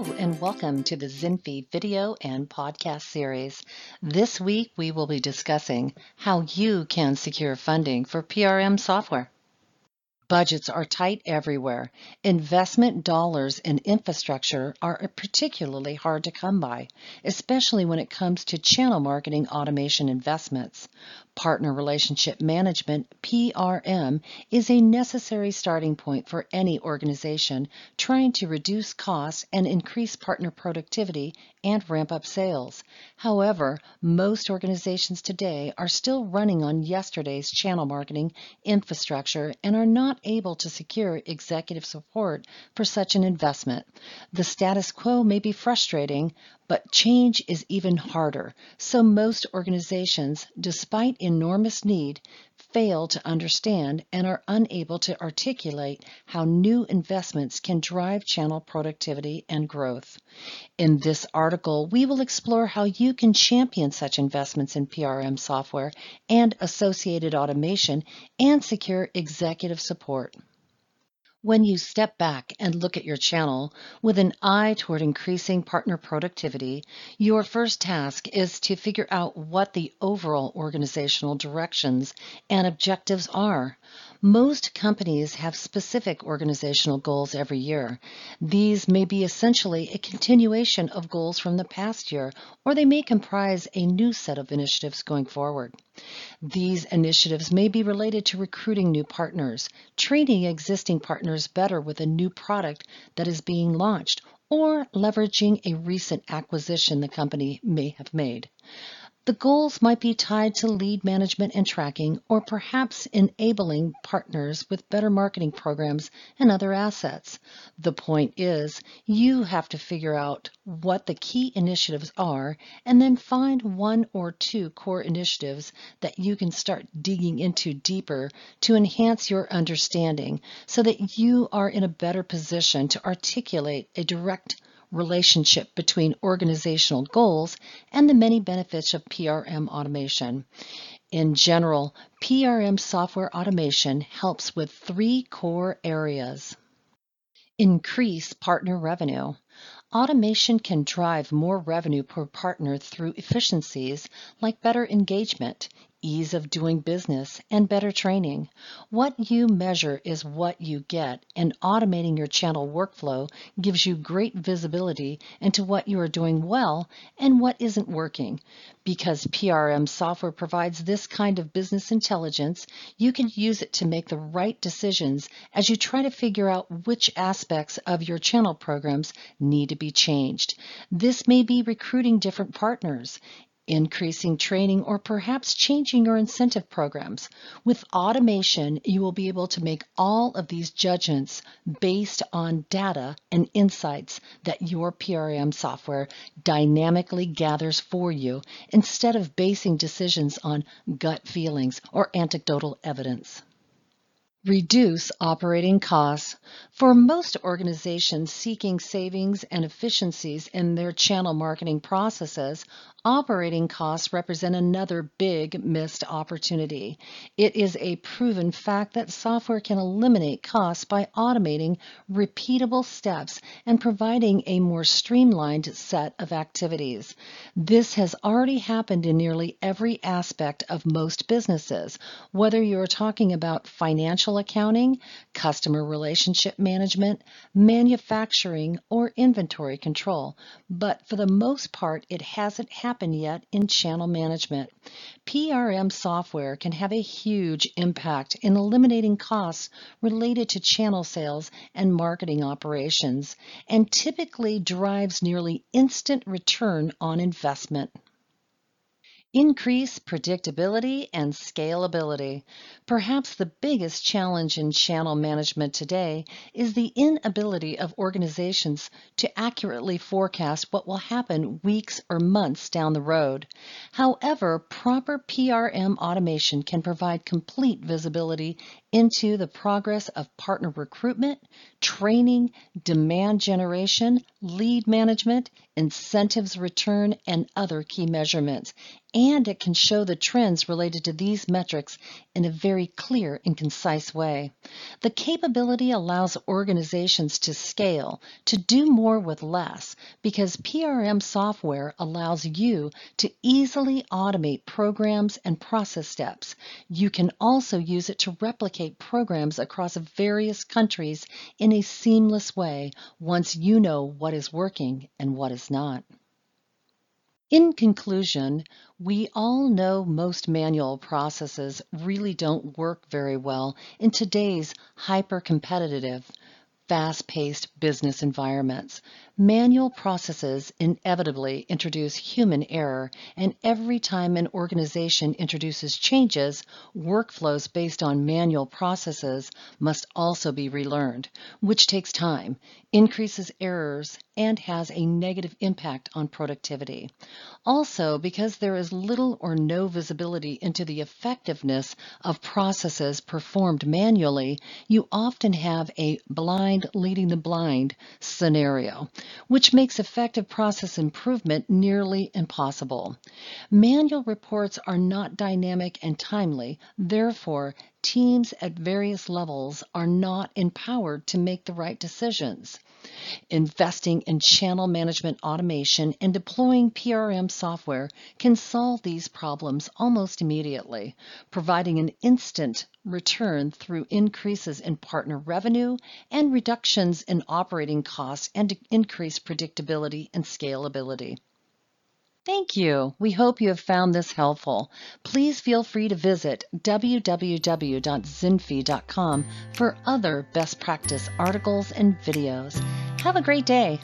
Hello, and welcome to the Zinfi video and podcast series. This week, we will be discussing how you can secure funding for PRM software. Budgets are tight everywhere. Investment dollars in infrastructure are particularly hard to come by, especially when it comes to channel marketing automation investments. Partner Relationship Management, PRM, is a necessary starting point for any organization trying to reduce costs and increase partner productivity and ramp up sales. However, most organizations today are still running on yesterday's channel marketing infrastructure and are not able to secure executive support for such an investment. The status quo may be frustrating, but change is even harder. So most organizations, despite enormous need, fail to understand and are unable to articulate how new investments can drive channel productivity and growth. In this article, we will explore how you can champion such investments in PRM software and associated automation and secure executive support. When you step back and look at your channel with an eye toward increasing partner productivity, your first task is to figure out what the overall organizational directions and objectives are. Most companies have specific organizational goals every year. These may be essentially a continuation of goals from the past year, or they may comprise a new set of initiatives going forward. These initiatives may be related to recruiting new partners, treating existing partners better with a new product that is being launched, or leveraging a recent acquisition the company may have made. The goals might be tied to lead management and tracking, or perhaps enabling partners with better marketing programs and other assets. The point is, you have to figure out what the key initiatives are and then find one or two core initiatives that you can start digging into deeper to enhance your understanding so that you are in a better position to articulate a direct relationship between organizational goals and the many benefits of PRM automation. In general, PRM software automation helps with three core areas. Increase partner revenue. Automation can drive more revenue per partner through efficiencies like better engagement, ease of doing business, and better training. What you measure is what you get, and automating your channel workflow gives you great visibility into what you are doing well and what isn't working. Because PRM software provides this kind of business intelligence, you can use it to make the right decisions as you try to figure out which aspects of your channel programs need to be changed. This may be recruiting different partners, increasing training, or perhaps changing your incentive programs. With automation, you will be able to make all of these judgments based on data and insights that your PRM software dynamically gathers for you instead of basing decisions on gut feelings or anecdotal evidence. Reduce operating costs. For most organizations seeking savings and efficiencies in their channel marketing processes, Operating costs represent another big missed opportunity. It is a proven fact that software can eliminate costs by automating repeatable steps and providing a more streamlined set of activities. This has already happened in nearly every aspect of most businesses, whether you're talking about financial accounting, customer relationship management, manufacturing, or inventory control. But for the most part, it hasn't happened happen yet in channel management. PRM software can have a huge impact in eliminating costs related to channel sales and marketing operations and typically drives nearly instant return on investment. Increase predictability and scalability. Perhaps the biggest challenge in channel management today is the inability of organizations to accurately forecast what will happen weeks or months down the road. However, proper PRM automation can provide complete visibility into the progress of partner recruitment, training, demand generation, lead management, incentives return, and other key measurements. And it can show the trends related to these metrics in a very clear and concise way. The capability allows organizations to scale, to do more with less, because PRM software allows you to easily automate programs and process steps. You can also use it to replicate programs across various countries in a seamless way once you know what is working and what is not. In conclusion, we all know most manual processes really don't work very well in today's hyper-competitive, fast-paced business environments. Manual processes inevitably introduce human error, and every time an organization introduces changes, workflows based on manual processes must also be relearned, which takes time, increases errors, and has a negative impact on productivity. Also, because there is little or no visibility into the effectiveness of processes performed manually, you often have a blind leading the blind scenario which makes effective process improvement nearly impossible. Manual reports are not dynamic and timely, therefore, teams at various levels are not empowered to make the right decisions. Investing in channel management automation and deploying PRM software can solve these problems almost immediately, providing an instant return through increases in partner revenue and reductions in operating costs and increased predictability and scalability. Thank you. We hope you have found this helpful. Please feel free to visit www.zinfi.com for other best practice articles and videos. Have a great day.